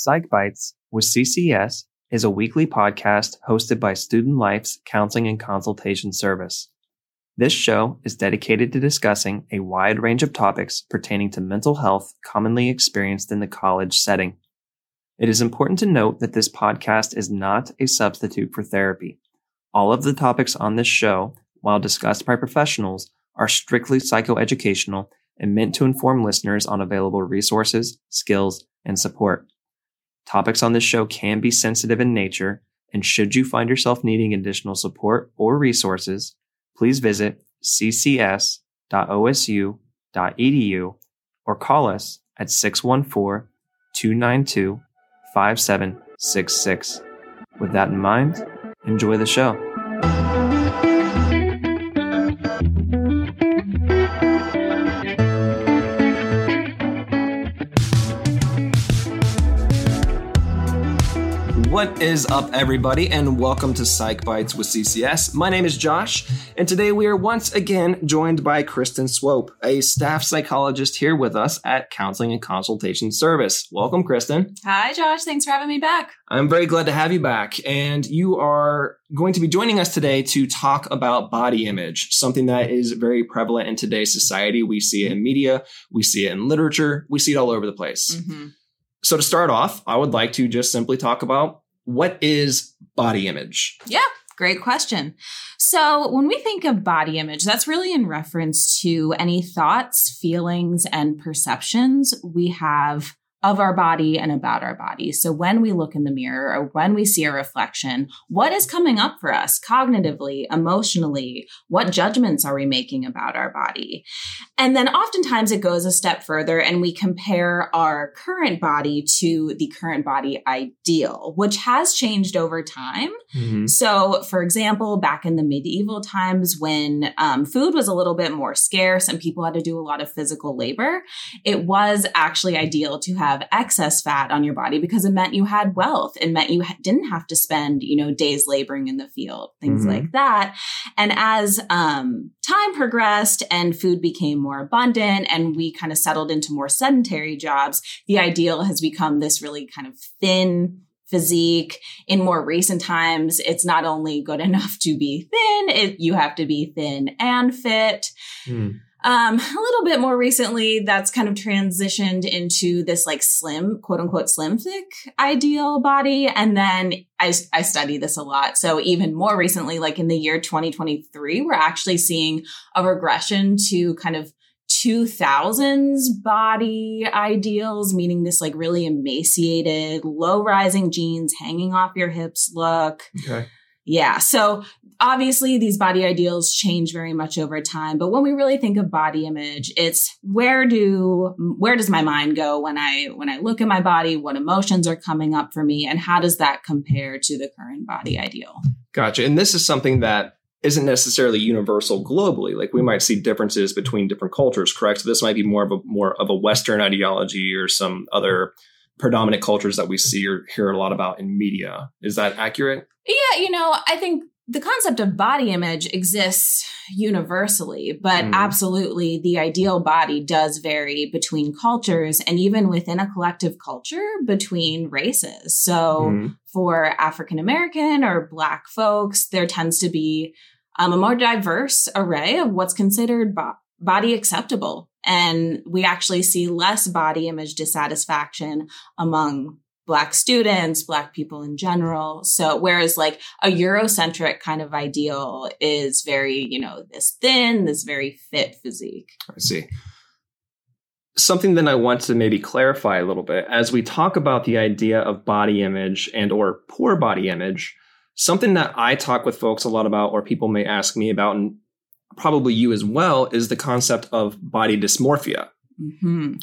Psych Bites with CCS is a weekly podcast hosted by Student Life's Counseling and Consultation Service. This show is dedicated to discussing a wide range of topics pertaining to mental health commonly experienced in the college setting. It is important to note that this podcast is not a substitute for therapy. All of the topics on this show, while discussed by professionals, are strictly psychoeducational and meant to inform listeners on available resources, skills, and support. Topics on this show can be sensitive in nature, and should you find yourself needing additional support or resources, please visit ccs.osu.edu or call us at 614 292 5766. With that in mind, enjoy the show. What is up, everybody, and welcome to Psych Bites with CCS. My name is Josh, and today we are once again joined by Kristen Swope, a staff psychologist here with us at Counseling and Consultation Service. Welcome, Kristen. Hi, Josh. Thanks for having me back. I'm very glad to have you back, and you are going to be joining us today to talk about body image, something that is very prevalent in today's society. We see it in media, we see it in literature, we see it all over the place. Mm-hmm. So, to start off, I would like to just simply talk about what is body image? Yeah, great question. So, when we think of body image, that's really in reference to any thoughts, feelings, and perceptions we have of our body and about our body. So when we look in the mirror or when we see a reflection, what is coming up for us cognitively, emotionally? What judgments are we making about our body? And then oftentimes it goes a step further and we compare our current body to the current body ideal, which has changed over time. Mm-hmm. So, for example, back in the medieval times when um, food was a little bit more scarce and people had to do a lot of physical labor, it was actually ideal to have excess fat on your body because it meant you had wealth. It meant you didn't have to spend, you know, days laboring in the field, things Mhm. like that. And as um, time progressed and food became more abundant and we kind of settled into more sedentary jobs, the ideal has become this really kind of thin physique in more recent times it's not only good enough to be thin it, you have to be thin and fit Hmm. Um, a little bit more recently, that's kind of transitioned into this like slim, quote unquote, slim thick ideal body. And then I, I study this a lot. So even more recently, like in the year 2023, we're actually seeing a regression to kind of 2000s body ideals, meaning this like really emaciated, low rising jeans hanging off your hips look. Okay. Yeah. So obviously these body ideals change very much over time, but when we really think of body image, it's where do where does my mind go when I when I look at my body, what emotions are coming up for me and how does that compare to the current body ideal? Gotcha. And this is something that isn't necessarily universal globally. Like we might see differences between different cultures, correct? So this might be more of a more of a Western ideology or some other predominant cultures that we see or hear a lot about in media. Is that accurate? Yeah, you know, I think the concept of body image exists universally, but Mm. absolutely the ideal body does vary between cultures and even within a collective culture between races. So Mhm. for African American or Black folks, there tends to be um, a more diverse array of what's considered bo- body acceptable. And we actually see less body image dissatisfaction among Black students, Black people in general. So, whereas like a Eurocentric kind of ideal is very, you know, this thin, this very fit physique. I see. Something that I want to maybe clarify a little bit as we talk about the idea of body image and or poor body image, something that I talk with folks a lot about or people may ask me about and probably you as well is the concept of body dysmorphia. hmm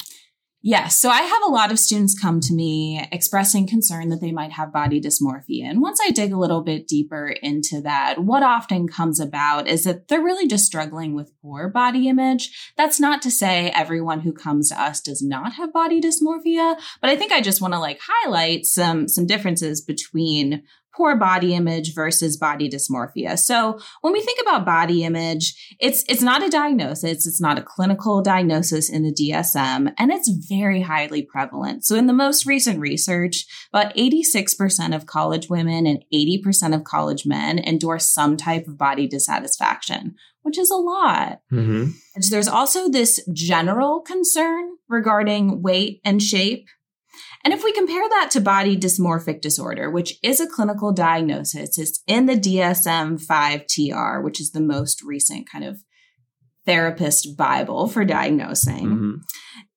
Yes. So I have a lot of students come to me expressing concern that they might have body dysmorphia. And once I dig a little bit deeper into that, what often comes about is that they're really just struggling with poor body image. That's not to say everyone who comes to us does not have body dysmorphia, but I think I just want to like highlight some, some differences between poor body image versus body dysmorphia. So when we think about body image, it's it's not a diagnosis, it's not a clinical diagnosis in the DSM, and it's very highly prevalent. So in the most recent research, about 86% of college women and 80% of college men endorse some type of body dissatisfaction, which is a lot. Mm-hmm. There's also this general concern regarding weight and shape. And if we compare that to body dysmorphic disorder, which is a clinical diagnosis, it's in the DSM 5 TR, which is the most recent kind of therapist Bible for diagnosing. Mm-hmm.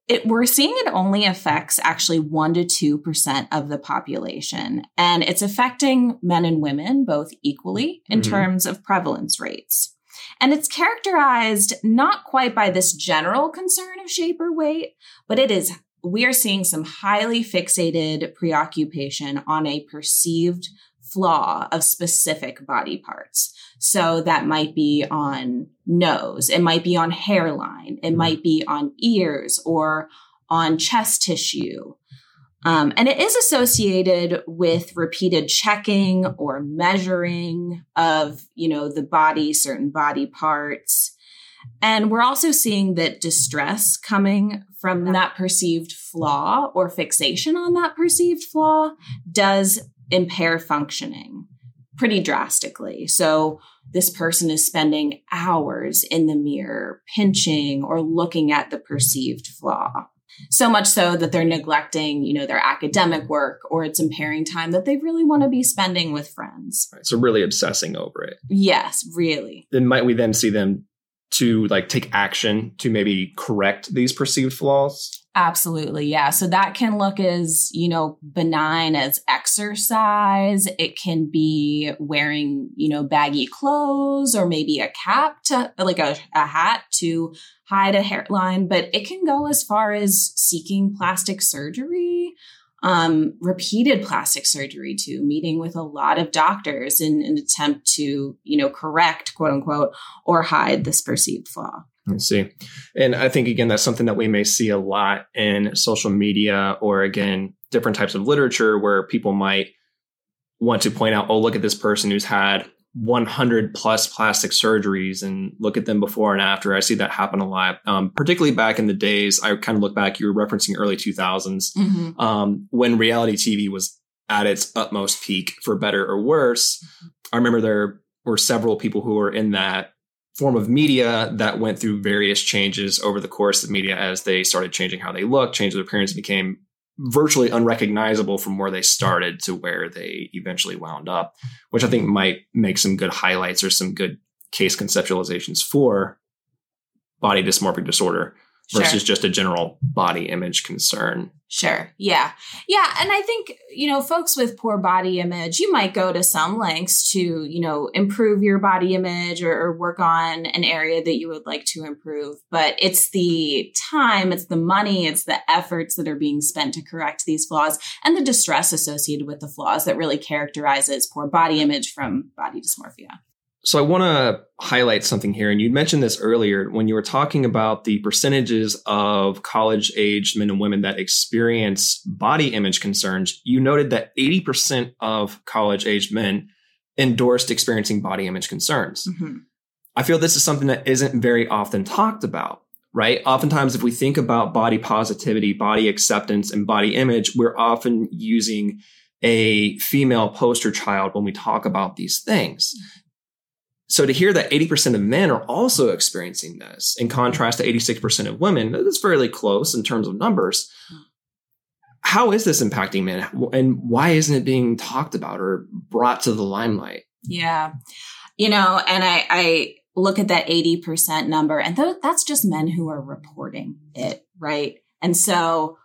It, we're seeing it only affects actually 1 to 2% of the population. And it's affecting men and women both equally in mm-hmm. terms of prevalence rates. And it's characterized not quite by this general concern of shape or weight, but it is we are seeing some highly fixated preoccupation on a perceived flaw of specific body parts. So that might be on nose, it might be on hairline, it mm-hmm. might be on ears or on chest tissue. Um, and it is associated with repeated checking or measuring of, you know, the body, certain body parts. And we're also seeing that distress coming from that perceived flaw or fixation on that perceived flaw does impair functioning pretty drastically. So this person is spending hours in the mirror, pinching or looking at the perceived flaw. So much so that they're neglecting, you know, their academic work or it's impairing time that they really want to be spending with friends. Right, so really obsessing over it. Yes, really. Then might we then see them to like take action to maybe correct these perceived flaws? Absolutely. Yeah. So that can look as, you know, benign as exercise. It can be wearing, you know, baggy clothes or maybe a cap to like a, a hat to hide a hairline, but it can go as far as seeking plastic surgery um, repeated plastic surgery to meeting with a lot of doctors in an attempt to, you know, correct, quote unquote, or hide this perceived flaw. I see. And I think, again, that's something that we may see a lot in social media or, again, different types of literature where people might want to point out, oh, look at this person who's had 100 plus plastic surgeries and look at them before and after. I see that happen a lot, um, particularly back in the days. I kind of look back, you were referencing early 2000s mm-hmm. um, when reality TV was at its utmost peak, for better or worse. I remember there were several people who were in that form of media that went through various changes over the course of media as they started changing how they look, changed their appearance, became virtually unrecognizable from where they started to where they eventually wound up, which I think might make some good highlights or some good case conceptualizations for body dysmorphic disorder versus sure. just a general body image concern. Sure. Yeah. Yeah. And I think, you know, folks with poor body image, you might go to some lengths to, you know, improve your body image or, or, work on an area that you would like to improve. But it's the time, it's the money, it's the efforts that are being spent to correct these flaws and the distress associated with the flaws that really characterizes poor body image from body dysmorphia. So I want to highlight something here. And you mentioned this earlier when you were talking about the percentages of college aged men and women that experience body image concerns. You noted that 80% of college aged men endorsed experiencing body image concerns. Mm-hmm. I feel this is something that isn't very often talked about, right? Oftentimes, if we think about body positivity, body acceptance, and body image, we're often using a female poster child when we talk about these things. So to hear that 80% of men are also experiencing this, in contrast to 86% of women, that's fairly close in terms of numbers. How is this impacting men? And why isn't it being talked about or brought to the limelight? Yeah. You know, and I, I look at that 80% number, and th- that's just men who are reporting it, right? And so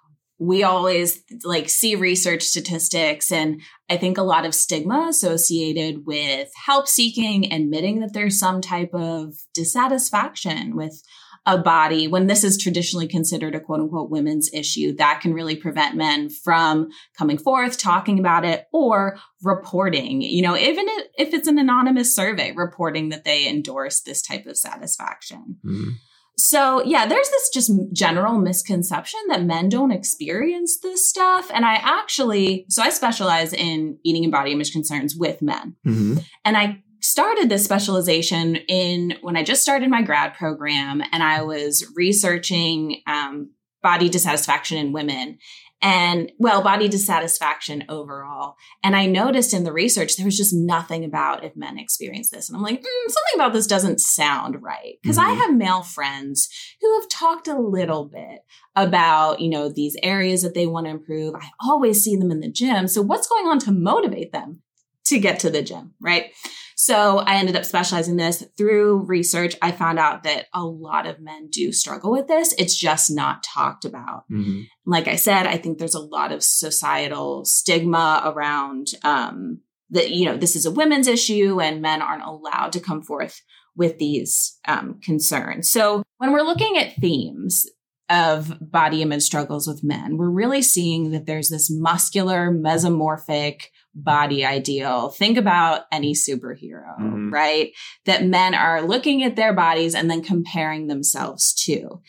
we always like see research statistics and i think a lot of stigma associated with help seeking admitting that there's some type of dissatisfaction with a body when this is traditionally considered a quote unquote women's issue that can really prevent men from coming forth talking about it or reporting you know even if it's an anonymous survey reporting that they endorse this type of satisfaction mm-hmm. So, yeah, there's this just general misconception that men don't experience this stuff. And I actually, so I specialize in eating and body image concerns with men. Mm-hmm. And I started this specialization in when I just started my grad program and I was researching um, body dissatisfaction in women and well, body dissatisfaction overall. And I noticed in the research, there was just nothing about if men experience this. And I'm like, mm, something about this doesn't sound right. because mm-hmm. I have male friends who have talked a little bit about, you know, these areas that they want to improve. I always see them in the gym. So what's going on to motivate them to get to the gym, right? So I ended up specializing this through research. I found out that a lot of men do struggle with this. It's just not talked about. Mm-hmm. Like I said, I think there's a lot of societal stigma around um, that, you know, this is a women's issue and men aren't allowed to come forth with these um, concerns. So when we're looking at themes, of body image struggles with men, we're really seeing that there's this muscular, mesomorphic, body ideal. Think about any superhero, mm-hmm. right? That men are looking at their bodies and then comparing themselves to.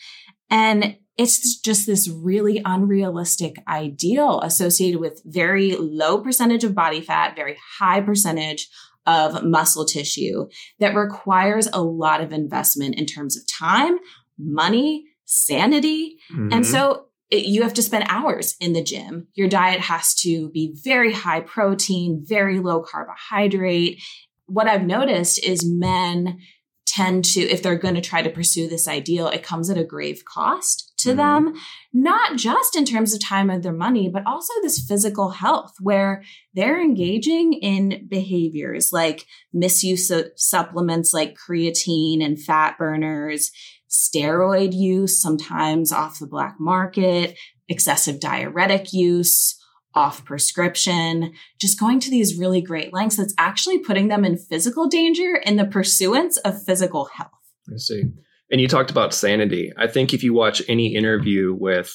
And it's just this really unrealistic ideal associated with very low percentage of body fat, very high percentage of muscle tissue that requires a lot of investment in terms of time, money, sanity. Mm-hmm. And so it, you have to spend hours in the gym. Your diet has to be very high protein, very low carbohydrate. What I've noticed is men tend to, if they're going to try to pursue this ideal, it comes at a grave cost to mm-hmm. them, not just in terms of time and their money, but also this physical health where they're engaging in behaviors like misuse of supplements like creatine and fat burners steroid use, sometimes off the black market, excessive diuretic use, off prescription, just going to these really great lengths that's actually putting them in physical danger in the pursuance of physical health. I see. And you talked about sanity. I think if you watch any interview with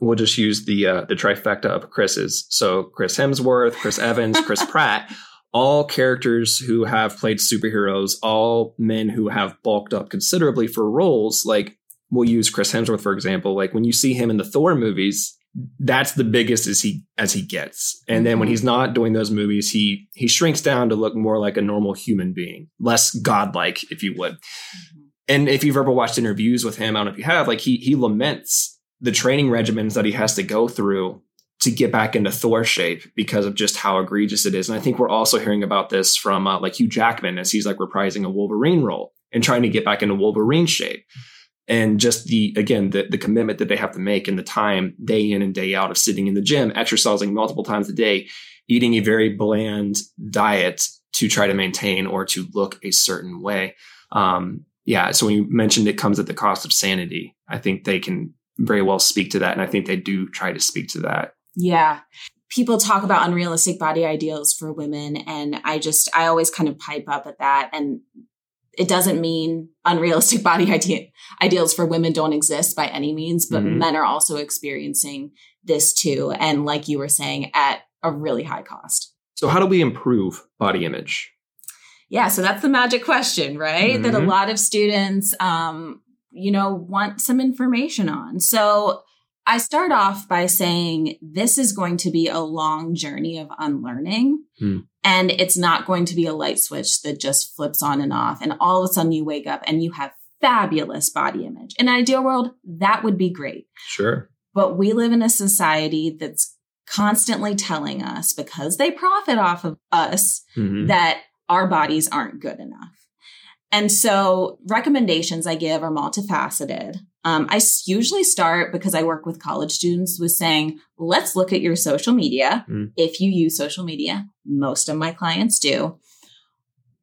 we'll just use the uh, the trifecta of Chris's. So Chris Hemsworth, Chris Evans, Chris Pratt all characters who have played superheroes, all men who have bulked up considerably for roles, like we'll use Chris Hemsworth for example. Like when you see him in the Thor movies, that's the biggest as he as he gets. And then when mm-hmm. he's not doing those movies, he he shrinks down to look more like a normal human being, less godlike, if you would. Mm-hmm. And if you've ever watched interviews with him, I don't know if you have, like he he laments the training regimens that he has to go through to get back into Thor shape because of just how egregious it is. And I think we're also hearing about this from uh, like Hugh Jackman as he's like reprising a Wolverine role and trying to get back into Wolverine shape. And just the again the the commitment that they have to make and the time day in and day out of sitting in the gym, exercising multiple times a day, eating a very bland diet to try to maintain or to look a certain way. Um, yeah, so when you mentioned it comes at the cost of sanity, I think they can very well speak to that, and I think they do try to speak to that. Yeah. People talk about unrealistic body ideals for women. And I just, I always kind of pipe up at that. And it doesn't mean unrealistic body idea, ideals for women don't exist by any means, but mm-hmm. men are also experiencing this too. And like you were saying, at a really high cost. So, how do we improve body image? Yeah, so that's the magic question, right? Mm-hmm. That a mm-hmm. lot of students, um, you know, want some information on. So, I start off by saying this is going to be a long journey of unlearning. Hmm. And it's not going to be a light switch that just flips on and off. And all of a sudden you wake up and you have fabulous body image. In an ideal world, that would be great. Sure. But we live in a society that's constantly telling us because they profit off of us mm-hmm. that our bodies aren't good enough. And so recommendations I give are multifaceted. Um, I usually start because I work with college students with saying, let's look at your social media. Mm. If you use social media, most of my clients do.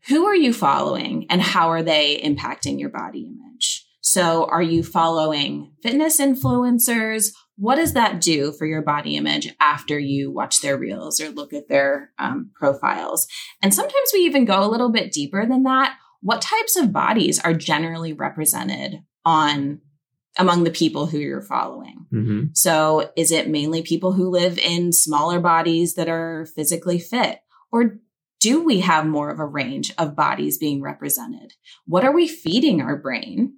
Who are you following and how are they impacting your body image? So are you following fitness influencers? What does that do for your body image after you watch their reels or look at their um, profiles? And sometimes we even go a little bit deeper than that. What types of bodies are generally represented on among the people who you're following. Mm-hmm. So is it mainly people who live in smaller bodies that are physically fit? Or do we have more of a range of bodies being represented? What are we feeding our brain?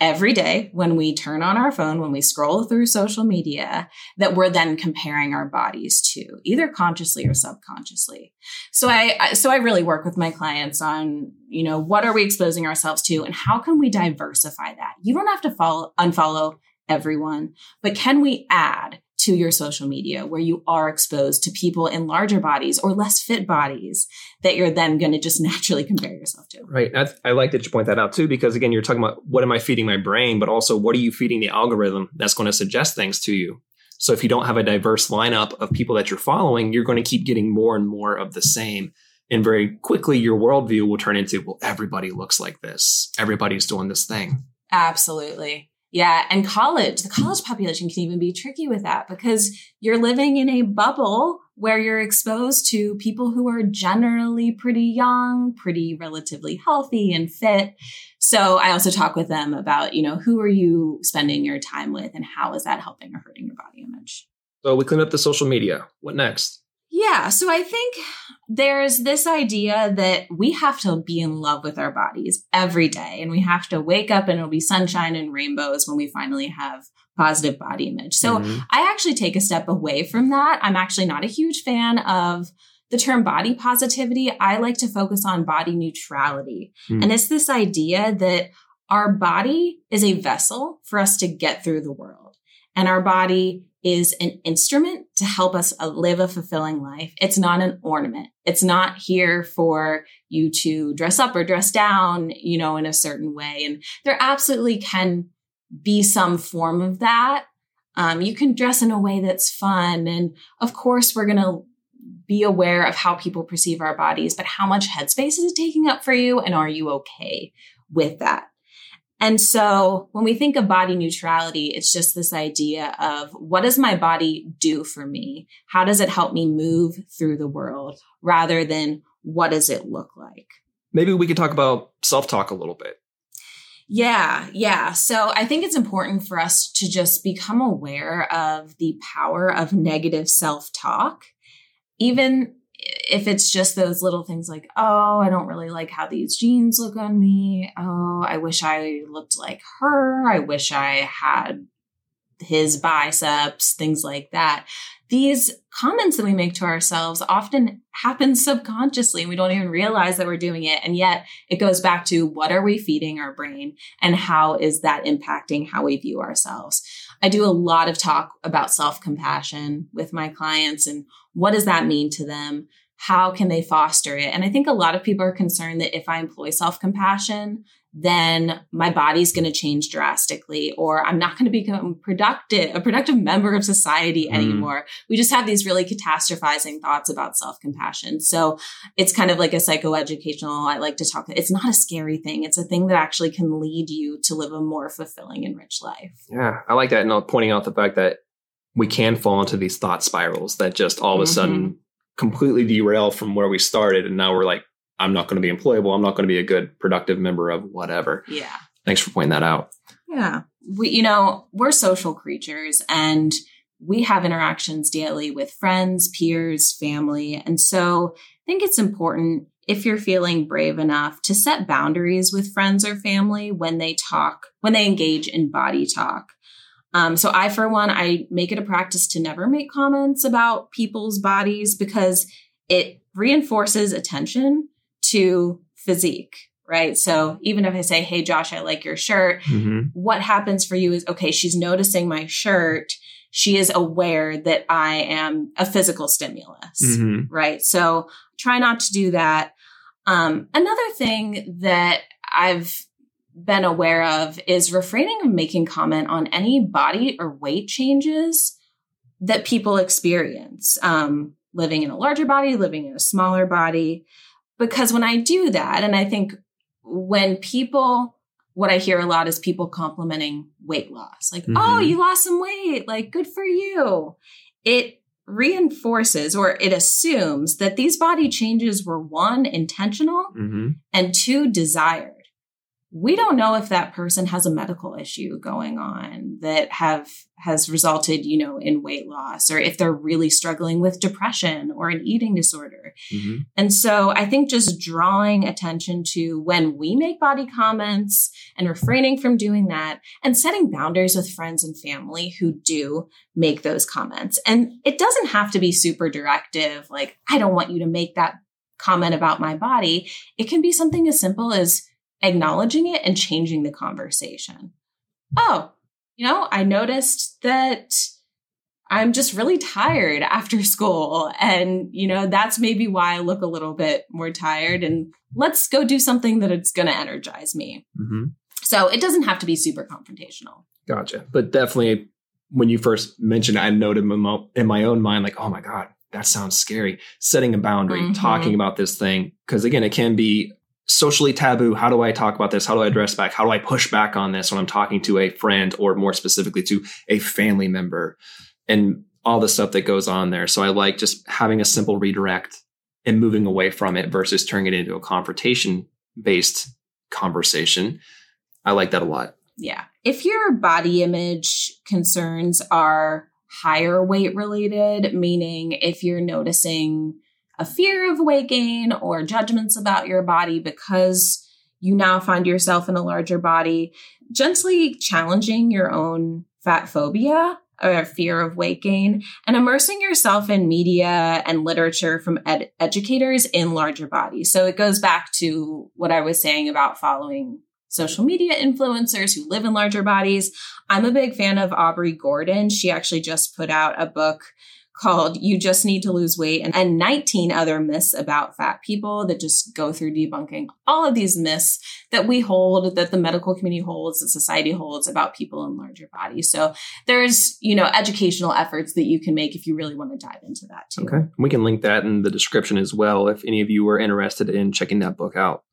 Every day when we turn on our phone, when we scroll through social media, that we're then comparing our bodies to either consciously or subconsciously. So I, so I really work with my clients on, you know, what are we exposing ourselves to and how can we diversify that? You don't have to follow, unfollow everyone, but can we add to your social media where you are exposed to people in larger bodies or less fit bodies that you're then going to just naturally compare yourself to. Right. I, I, like that you point that out too, because again, you're talking about what am I feeding my brain, but also what are you feeding the algorithm that's going to suggest things to you? So if you don't have a diverse lineup of people that you're following, you're going to keep getting more and more of the same. And very quickly, your worldview will turn into, well, everybody looks like this. Everybody's doing this thing. Absolutely. Yeah. And college, the college population can even be tricky with that because you're living in a bubble where you're exposed to people who are generally pretty young, pretty relatively healthy and fit. So I also talk with them about, you know, who are you spending your time with and how is that helping or hurting your body image? So we clean up the social media. What next? Yeah. So I think there's this idea that we have to be in love with our bodies every day and we have to wake up and it'll be sunshine and rainbows when we finally have positive body image. So mm-hmm. I actually take a step away from that. I'm actually not a huge fan of the term body positivity. I like to focus on body neutrality. Mm. And it's this idea that our body is a vessel for us to get through the world. And our body is an instrument to help us uh, live a fulfilling life. It's not an ornament. It's not here for you to dress up or dress down, you know, in a certain way. And there absolutely can be some form of that. Um, you can dress in a way that's fun. And of course, we're going to be aware of how people perceive our bodies, but how much headspace is it taking up for you? And are you okay with that? And so when we think of body neutrality, it's just this idea of what does my body do for me? How does it help me move through the world rather than what does it look like? Maybe we could talk about self talk a little bit. Yeah, yeah. So I think it's important for us to just become aware of the power of negative self talk. Even if it's just those little things like, oh, I don't really like how these jeans look on me. Oh, I wish I looked like her. I wish I had his biceps, things like that. These comments that we make to ourselves often happen subconsciously and we don't even realize that we're doing it. And yet it goes back to what are we feeding our brain and how is that impacting how we view ourselves? I do a lot of talk about self compassion with my clients and what does that mean to them? How can they foster it? And I think a lot of people are concerned that if I employ self compassion, then my body's going to change drastically or i'm not going to become productive a productive member of society mm. anymore we just have these really catastrophizing thoughts about self-compassion so it's kind of like a psychoeducational i like to talk it's not a scary thing it's a thing that actually can lead you to live a more fulfilling and rich life yeah i like that and pointing out the fact that we can fall into these thought spirals that just all of a mm-hmm. sudden completely derail from where we started. And now we're like, I'm not going to be employable. I'm not going to be a good productive member of whatever. Yeah. Thanks for pointing that out. Yeah. We, you know, we're social creatures and we have interactions daily with friends, peers, family. And so I think it's important if you're feeling brave enough to set boundaries with friends or family when they talk, when they engage in body talk. Um, so I, for one, I make it a practice to never make comments about people's bodies because it reinforces attention to physique, right? So even if I say, Hey, Josh, I like your shirt, mm-hmm. what happens for you is, okay, she's noticing my shirt. She is aware that I am a physical stimulus, mm-hmm. right? So try not to do that. Um, another thing that I've been aware of is refraining from making comment on any body or weight changes that people experience um, living in a larger body, living in a smaller body. Because when I do that, and I think when people, what I hear a lot is people complimenting weight loss, like, mm-hmm. oh, you lost some weight, like, good for you. It reinforces or it assumes that these body changes were one, intentional, mm-hmm. and two, desired we don't know if that person has a medical issue going on that have has resulted you know in weight loss or if they're really struggling with depression or an eating disorder. Mm-hmm. and so i think just drawing attention to when we make body comments and refraining from doing that and setting boundaries with friends and family who do make those comments. And it doesn't have to be super directive like i don't want you to make that comment about my body. It can be something as simple as acknowledging it and changing the conversation. Oh, you know, I noticed that I'm just really tired after school. And, you know, that's maybe why I look a little bit more tired. And let's go do something that it's going to energize me. Mm-hmm. So it doesn't have to be super confrontational. Gotcha. But definitely when you first mentioned it, I noted in my own mind, like, oh my God, that sounds scary. Setting a boundary, mm-hmm. talking about this thing. Because again, it can be socially taboo. How do I talk about this? How do I address back? How do I push back on this when I'm talking to a friend or more specifically to a family member and all the stuff that goes on there. So I like just having a simple redirect and moving away from it versus turning it into a confrontation based conversation. I like that a lot. Yeah. If your body image concerns are higher weight related, meaning if you're noticing a fear of weight gain or judgments about your body because you now find yourself in a larger body, gently challenging your own fat phobia or fear of weight gain and immersing yourself in media and literature from ed- educators in larger bodies. So it goes back to what I was saying about following social media influencers who live in larger bodies. I'm a big fan of Aubrey Gordon. She actually just put out a book called You Just Need to Lose Weight and, and 19 other myths about fat people that just go through debunking all of these myths that we hold, that the medical community holds, that society holds about people in larger bodies. So there's, you know, educational efforts that you can make if you really want to dive into that too. Okay. We can link that in the description as well if any of you are interested in checking that book out.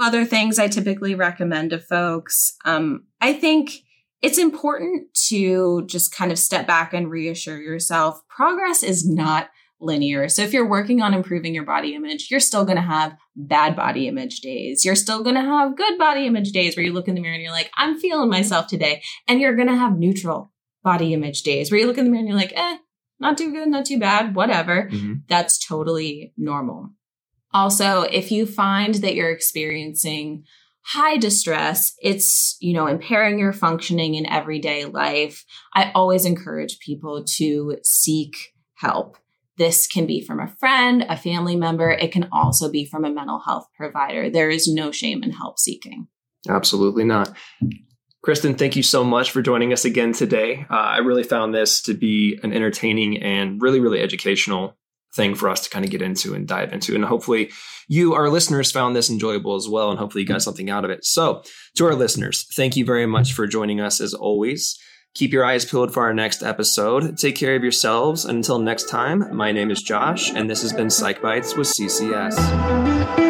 Other things I typically recommend to folks. Um, I think it's important to just kind of step back and reassure yourself progress is not linear. So if you're working on improving your body image, you're still going to have bad body image days. You're still going to have good body image days where you look in the mirror and you're like, I'm feeling myself today. And you're going to have neutral body image days where you look in the mirror and you're like, eh, not too good, not too bad, whatever. Mm-hmm. That's totally normal. Also, if you find that you're experiencing high distress, it's, you know, impairing your functioning in everyday life. I always encourage people to seek help. This can be from a friend, a family member. It can also be from a mental health provider. There is no shame in help seeking. Absolutely not. Kristen, thank you so much for joining us again today. Uh, I really found this to be an entertaining and really, really educational thing for us to kind of get into and dive into. And hopefully, you, our listeners, found this enjoyable as well. And hopefully, you got something out of it. So, to our listeners, thank you very much for joining us as always. Keep your eyes peeled for our next episode. Take care of yourselves. And until next time, my name is Josh, and this has been Psych Bites with CCS.